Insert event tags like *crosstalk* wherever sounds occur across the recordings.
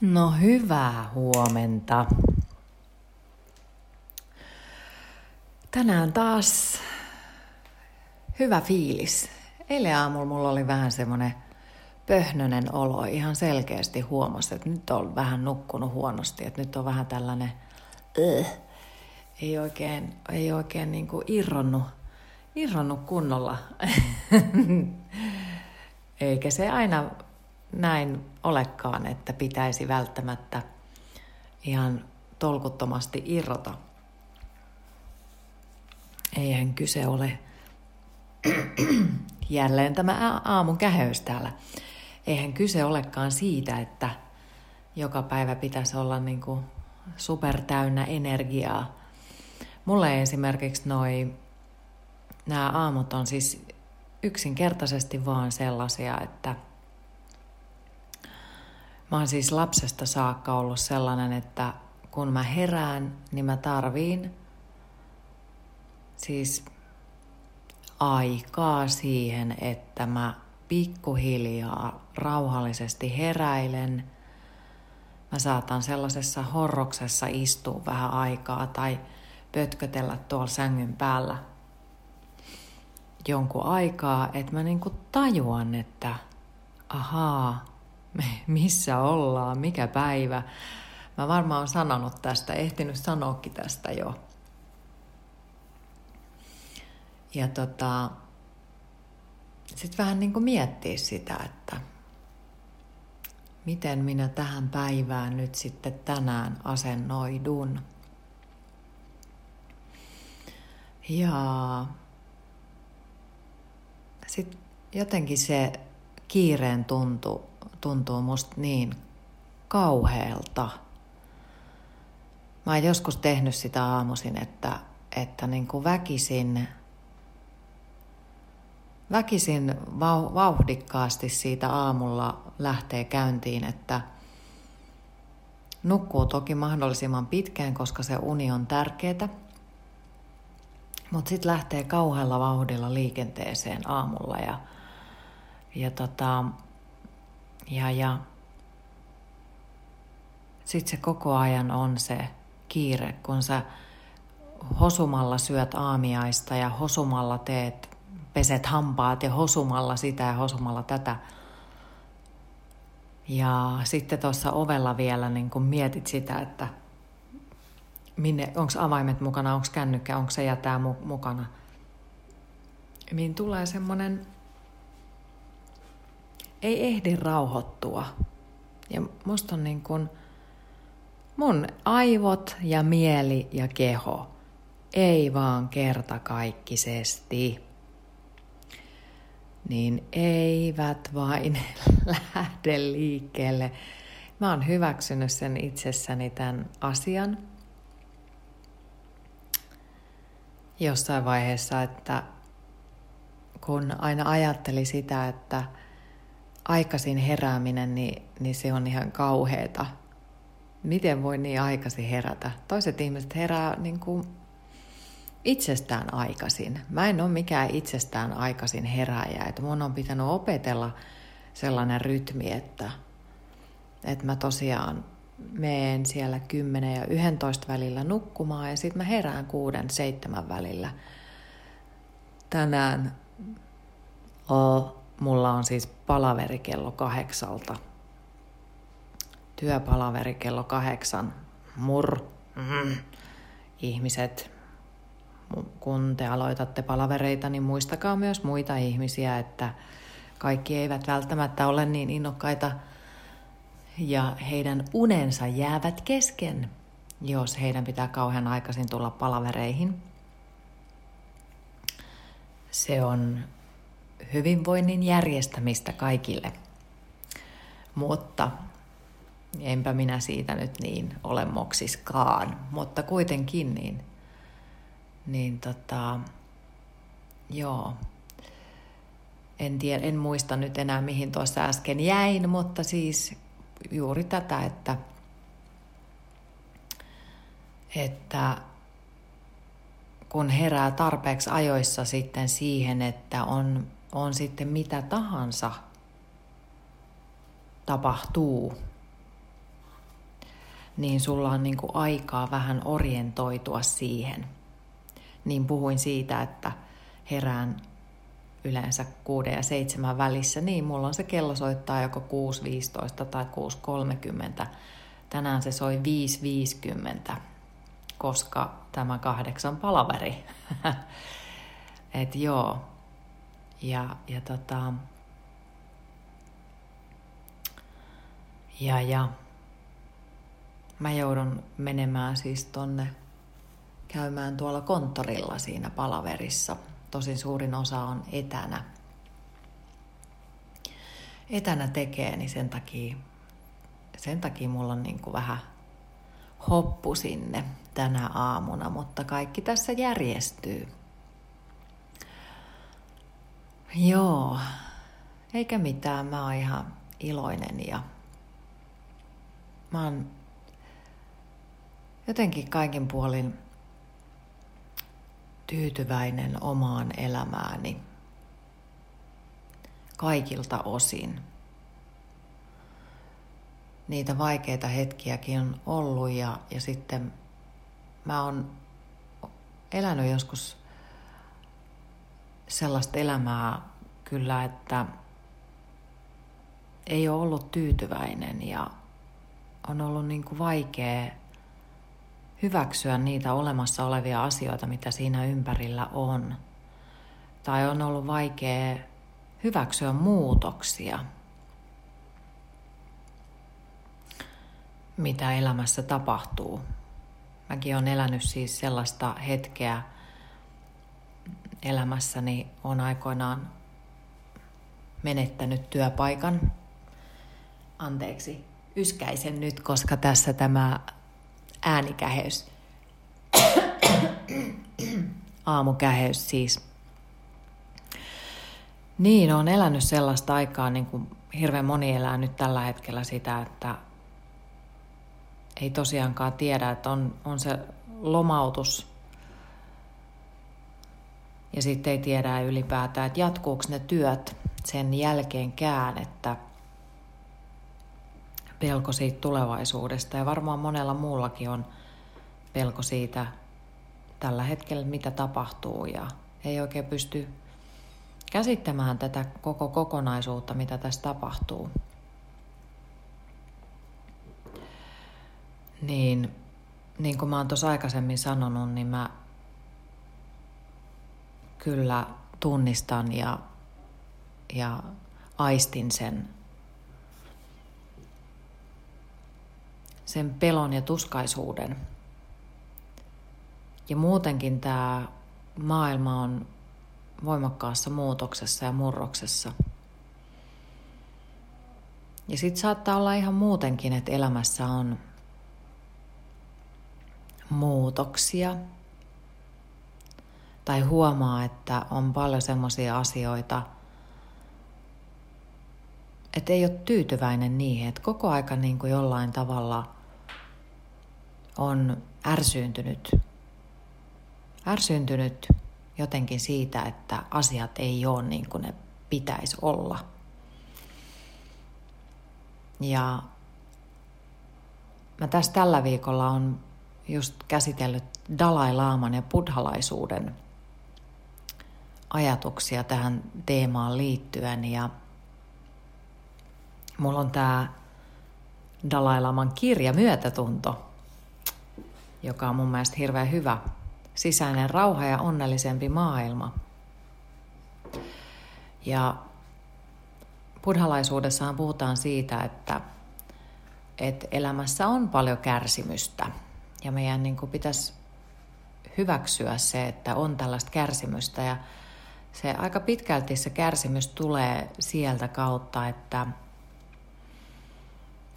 No hyvää huomenta. Tänään taas hyvä fiilis. Eilen aamulla mulla oli vähän semmoinen pöhnönen olo. Ihan selkeästi huomasi, että nyt on vähän nukkunut huonosti. Että nyt on vähän tällainen, äh, ei oikein, ei oikein niin kuin irronnut, irronnut kunnolla. *laughs* Eikä se aina näin olekaan, että pitäisi välttämättä ihan tolkuttomasti irrota. Eihän kyse ole *clears throat* jälleen tämä aamun käheys täällä. Eihän kyse olekaan siitä, että joka päivä pitäisi olla niin kuin supertäynnä energiaa. Mulle esimerkiksi noi, nämä aamut on siis yksinkertaisesti vaan sellaisia, että – Mä oon siis lapsesta saakka ollut sellainen, että kun mä herään, niin mä tarviin siis aikaa siihen, että mä pikkuhiljaa rauhallisesti heräilen. Mä saatan sellaisessa horroksessa istua vähän aikaa tai pötkötellä tuolla sängyn päällä jonkun aikaa, että mä niinku tajuan, että ahaa, *laughs* missä ollaan, mikä päivä. Mä varmaan olen sanonut tästä, ehtinyt sanoakin tästä jo. Ja tota, sitten vähän niin kuin miettiä sitä, että miten minä tähän päivään nyt sitten tänään asennoidun. Ja sitten jotenkin se kiireen tuntu tuntuu musta niin kauhealta. Mä oon joskus tehnyt sitä aamuisin, että, että niin kuin väkisin, väkisin vauhdikkaasti siitä aamulla lähtee käyntiin, että nukkuu toki mahdollisimman pitkään, koska se uni on tärkeää. Mutta sitten lähtee kauhealla vauhdilla liikenteeseen aamulla ja, ja tota, ja, ja sitten se koko ajan on se kiire, kun sä hosumalla syöt aamiaista ja hosumalla teet, peset hampaat ja hosumalla sitä ja hosumalla tätä. Ja sitten tuossa ovella vielä niin kun mietit sitä, että minne, onko avaimet mukana, onko kännykkä, onko se jätää mukana. Niin tulee semmoinen ei ehdi rauhoittua. Ja musta on niin kuin mun aivot ja mieli ja keho ei vaan kertakaikkisesti, niin eivät vain *laughs* lähde liikkeelle. Mä oon hyväksynyt sen itsessäni tämän asian jossain vaiheessa, että kun aina ajatteli sitä, että – aikaisin herääminen, niin, niin se on ihan kauheeta. Miten voi niin aikaisin herätä? Toiset ihmiset herää niin kuin itsestään aikaisin. Mä en ole mikään itsestään aikaisin herääjä. Että mun on pitänyt opetella sellainen rytmi, että, että mä tosiaan meen siellä 10 ja 11 välillä nukkumaan ja sitten mä herään 6 7 välillä. Tänään oh, Mulla on siis palaveri kello kahdeksalta. Työpalaveri kello kahdeksan. Mur. Mm. Ihmiset, kun te aloitatte palavereita, niin muistakaa myös muita ihmisiä, että kaikki eivät välttämättä ole niin innokkaita ja heidän unensa jäävät kesken, jos heidän pitää kauhean aikaisin tulla palavereihin. Se on hyvinvoinnin järjestämistä kaikille. Mutta enpä minä siitä nyt niin ole moksiskaan, mutta kuitenkin niin, niin tota, joo. En, tiedä, en muista nyt enää mihin tuossa äsken jäin, mutta siis juuri tätä, että, että kun herää tarpeeksi ajoissa sitten siihen, että on on sitten mitä tahansa tapahtuu, niin sulla on niin kuin aikaa vähän orientoitua siihen. Niin puhuin siitä, että herään yleensä 6 ja 7 välissä, niin mulla on se kello soittaa joko 6.15 tai 6.30. Tänään se soi 5.50, koska tämä kahdeksan palaveri. *laughs* Et joo. Ja, ja tota... Ja, ja mä joudun menemään siis tonne käymään tuolla konttorilla siinä palaverissa. Tosin suurin osa on etänä. Etänä tekee, niin sen takia, sen takia mulla on niin kuin vähän hoppu sinne tänä aamuna, mutta kaikki tässä järjestyy. Joo, eikä mitään, mä oon ihan iloinen ja mä oon jotenkin kaikin puolin tyytyväinen omaan elämääni kaikilta osin. Niitä vaikeita hetkiäkin on ollut ja, ja sitten mä oon elänyt joskus sellaista elämää kyllä, että ei ole ollut tyytyväinen ja on ollut niin kuin vaikea hyväksyä niitä olemassa olevia asioita, mitä siinä ympärillä on. Tai on ollut vaikea hyväksyä muutoksia, mitä elämässä tapahtuu. Mäkin olen elänyt siis sellaista hetkeä elämässäni, on aikoinaan menettänyt työpaikan. Anteeksi, yskäisen nyt, koska tässä tämä äänikäheys, *coughs* aamukäheys siis. Niin, on elänyt sellaista aikaa, niin kuin hirveän moni elää nyt tällä hetkellä sitä, että ei tosiaankaan tiedä, että on, on se lomautus ja sitten ei tiedä ylipäätään, että jatkuuko ne työt sen jälkeenkään, että pelko siitä tulevaisuudesta ja varmaan monella muullakin on pelko siitä tällä hetkellä, mitä tapahtuu ja ei oikein pysty käsittämään tätä koko kokonaisuutta, mitä tässä tapahtuu. Niin, niin kuin mä oon tuossa aikaisemmin sanonut, niin mä kyllä tunnistan ja, ja aistin sen, sen pelon ja tuskaisuuden. Ja muutenkin tämä maailma on voimakkaassa muutoksessa ja murroksessa. Ja sitten saattaa olla ihan muutenkin, että elämässä on muutoksia. Tai huomaa, että on paljon semmoisia asioita, että ei ole tyytyväinen niihin, että koko aika niin kuin jollain tavalla on ärsyyntynyt, ärsyyntynyt jotenkin siitä, että asiat ei ole niin kuin ne pitäisi olla. Ja mä tässä tällä viikolla on just käsitellyt Dalai Laaman ja buddhalaisuuden ajatuksia tähän teemaan liittyen. Ja mulla on tämä Dalai Laman kirja Myötätunto, joka on mun mielestä hirveän hyvä sisäinen rauha ja onnellisempi maailma. Ja buddhalaisuudessahan puhutaan siitä, että, että elämässä on paljon kärsimystä. Ja meidän niin kuin pitäisi hyväksyä se, että on tällaista kärsimystä. Ja se aika pitkälti se kärsimys tulee sieltä kautta, että,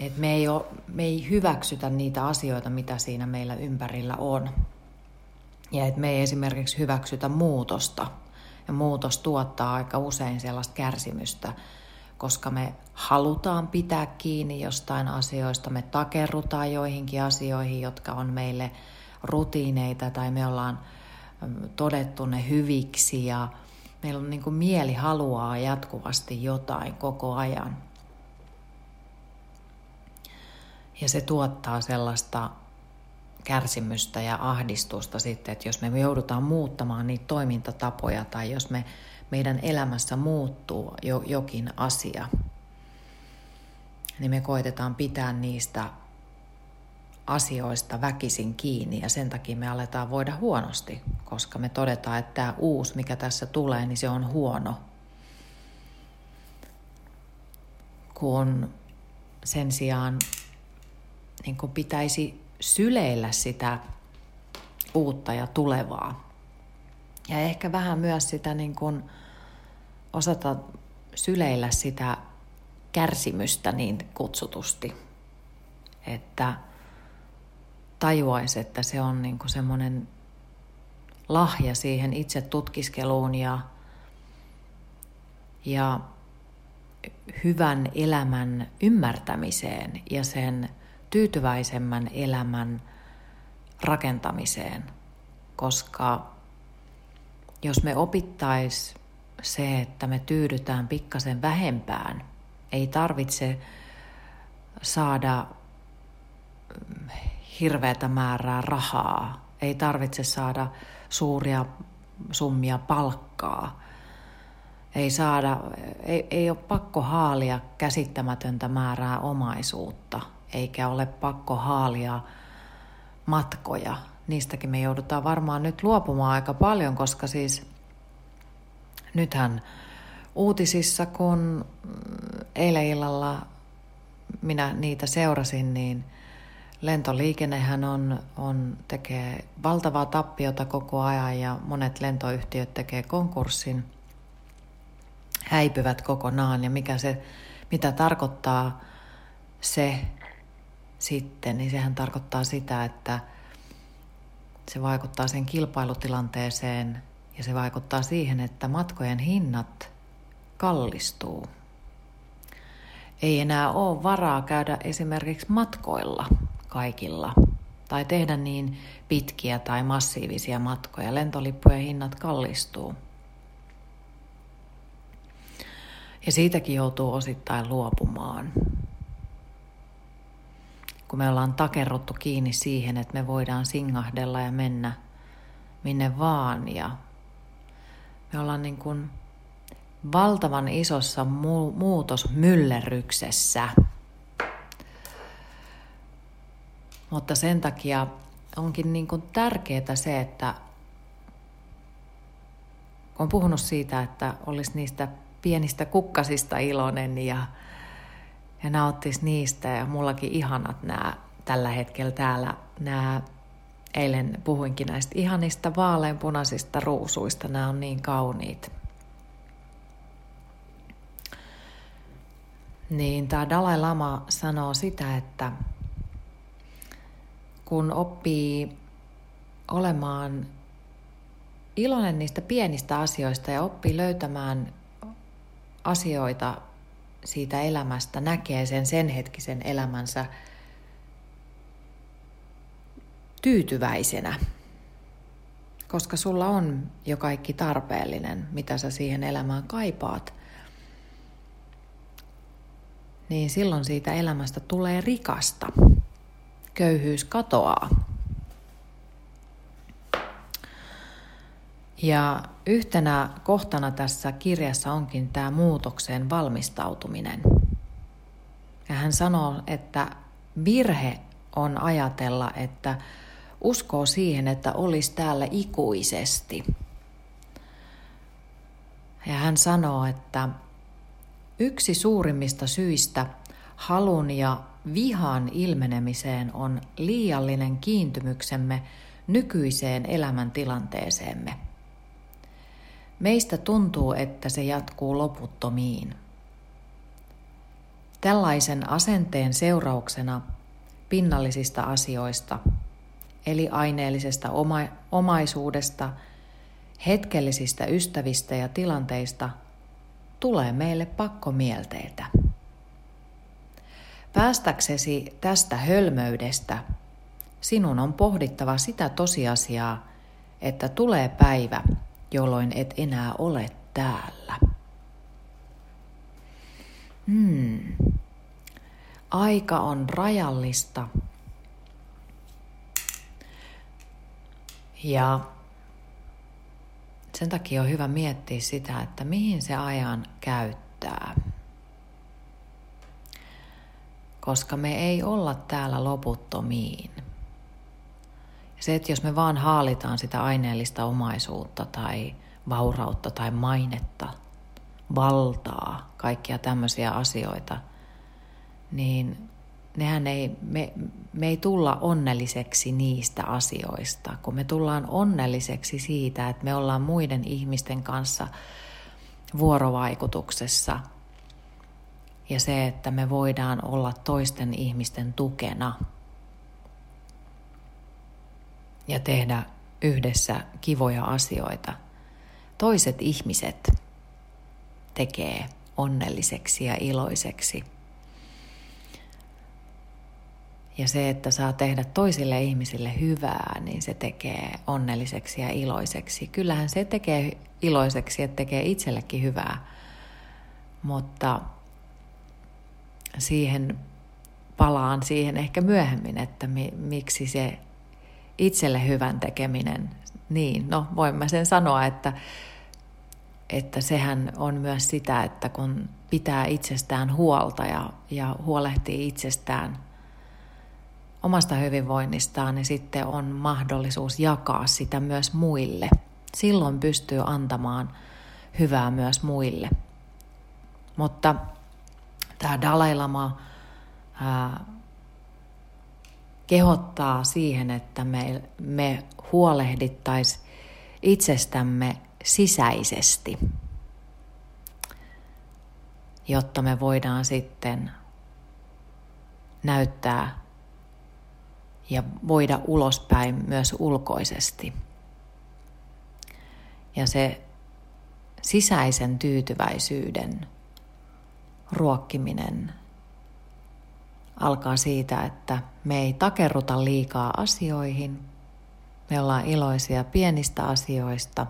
että me, ei ole, me ei hyväksytä niitä asioita, mitä siinä meillä ympärillä on. Ja että me ei esimerkiksi hyväksytä muutosta. Ja muutos tuottaa aika usein sellaista kärsimystä, koska me halutaan pitää kiinni jostain asioista, me takerrutaan joihinkin asioihin, jotka on meille rutiineita tai me ollaan todettu ne hyviksi ja meillä on niin kuin mieli haluaa jatkuvasti jotain koko ajan. Ja se tuottaa sellaista kärsimystä ja ahdistusta sitten, että jos me joudutaan muuttamaan niitä toimintatapoja tai jos me, meidän elämässä muuttuu jo, jokin asia, niin me koitetaan pitää niistä asioista väkisin kiinni ja sen takia me aletaan voida huonosti, koska me todetaan, että tämä uusi, mikä tässä tulee, niin se on huono. Kun sen sijaan niin kun pitäisi syleillä sitä uutta ja tulevaa. Ja ehkä vähän myös sitä niin kun osata syleillä sitä kärsimystä niin kutsutusti, että tajuaisi, että se on niin semmoinen lahja siihen itse tutkiskeluun ja, ja hyvän elämän ymmärtämiseen ja sen tyytyväisemmän elämän rakentamiseen, koska jos me opittais se, että me tyydytään pikkasen vähempään, ei tarvitse saada hirveätä määrää rahaa, ei tarvitse saada suuria summia palkkaa, ei, saada, ei, ei ole pakko haalia käsittämätöntä määrää omaisuutta, eikä ole pakko haalia matkoja. Niistäkin me joudutaan varmaan nyt luopumaan aika paljon, koska siis nythän uutisissa, kun eilen illalla minä niitä seurasin, niin lentoliikennehän on, on, tekee valtavaa tappiota koko ajan ja monet lentoyhtiöt tekee konkurssin, häipyvät kokonaan ja mikä se, mitä tarkoittaa se sitten, niin sehän tarkoittaa sitä, että se vaikuttaa sen kilpailutilanteeseen ja se vaikuttaa siihen, että matkojen hinnat kallistuu. Ei enää ole varaa käydä esimerkiksi matkoilla kaikilla tai tehdä niin pitkiä tai massiivisia matkoja. Lentolippujen hinnat kallistuu. Ja siitäkin joutuu osittain luopumaan. Kun me ollaan takerruttu kiinni siihen, että me voidaan singahdella ja mennä minne vaan ja me ollaan niin kuin valtavan isossa mu- muutosmyllerryksessä. Mutta sen takia onkin niin kuin tärkeää se, että on puhunut siitä, että olisi niistä pienistä kukkasista iloinen ja, ja nauttisi niistä. Ja mullakin ihanat nämä tällä hetkellä täällä nämä eilen puhuinkin näistä ihanista vaaleanpunaisista ruusuista. Nämä on niin kauniit. Niin tämä Dalai Lama sanoo sitä, että kun oppii olemaan iloinen niistä pienistä asioista ja oppii löytämään asioita siitä elämästä, näkee sen sen hetkisen elämänsä tyytyväisenä, koska sulla on jo kaikki tarpeellinen, mitä sä siihen elämään kaipaat, niin silloin siitä elämästä tulee rikasta. Köyhyys katoaa. Ja yhtenä kohtana tässä kirjassa onkin tämä muutokseen valmistautuminen. Ja hän sanoo, että virhe on ajatella, että uskoo siihen, että olisi täällä ikuisesti. Ja hän sanoo, että yksi suurimmista syistä halun ja vihan ilmenemiseen on liiallinen kiintymyksemme nykyiseen elämäntilanteeseemme. Meistä tuntuu, että se jatkuu loputtomiin. Tällaisen asenteen seurauksena pinnallisista asioista, eli aineellisesta oma- omaisuudesta, hetkellisistä ystävistä ja tilanteista, tulee meille pakkomielteitä. Päästäksesi tästä hölmöydestä, sinun on pohdittava sitä tosiasiaa, että tulee päivä, jolloin et enää ole täällä. Hmm. aika on rajallista. Ja sen takia on hyvä miettiä sitä, että mihin se ajan käyttää. Koska me ei olla täällä loputtomiin. Se, että jos me vaan haalitaan sitä aineellista omaisuutta tai vaurautta tai mainetta, valtaa, kaikkia tämmöisiä asioita, niin nehän ei, me, me ei tulla onnelliseksi niistä asioista, kun me tullaan onnelliseksi siitä, että me ollaan muiden ihmisten kanssa vuorovaikutuksessa ja se, että me voidaan olla toisten ihmisten tukena ja tehdä yhdessä kivoja asioita. Toiset ihmiset tekee onnelliseksi ja iloiseksi. Ja se, että saa tehdä toisille ihmisille hyvää, niin se tekee onnelliseksi ja iloiseksi. Kyllähän se tekee iloiseksi, että tekee itsellekin hyvää. Mutta siihen palaan siihen ehkä myöhemmin, että mi, miksi se itselle hyvän tekeminen, niin, no voin mä sen sanoa, että, että sehän on myös sitä, että kun pitää itsestään huolta ja, ja huolehtii itsestään omasta hyvinvoinnistaan, niin sitten on mahdollisuus jakaa sitä myös muille. Silloin pystyy antamaan hyvää myös muille. Mutta tämä Dalai Lama ää, kehottaa siihen, että me, me huolehdittaisiin itsestämme sisäisesti, jotta me voidaan sitten näyttää ja voida ulospäin myös ulkoisesti. Ja se sisäisen tyytyväisyyden ruokkiminen alkaa siitä, että me ei takerruta liikaa asioihin. Me ollaan iloisia pienistä asioista.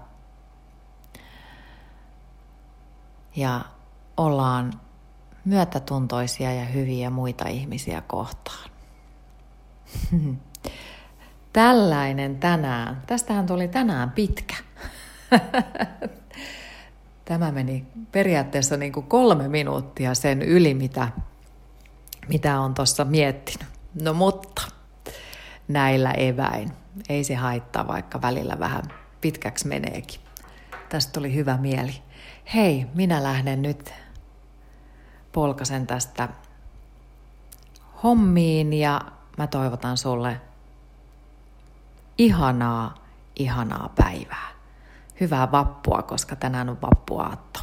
Ja ollaan myötätuntoisia ja hyviä muita ihmisiä kohtaan. *laughs* Tällainen tänään. Tästähän tuli tänään pitkä. *laughs* Tämä meni periaatteessa niin kuin kolme minuuttia sen yli, mitä mitä on tuossa miettinyt. No mutta näillä eväin. Ei se haittaa, vaikka välillä vähän pitkäksi meneekin. Tästä tuli hyvä mieli. Hei, minä lähden nyt polkasen tästä hommiin ja mä toivotan sulle ihanaa, ihanaa päivää. Hyvää vappua, koska tänään on vappuaatto.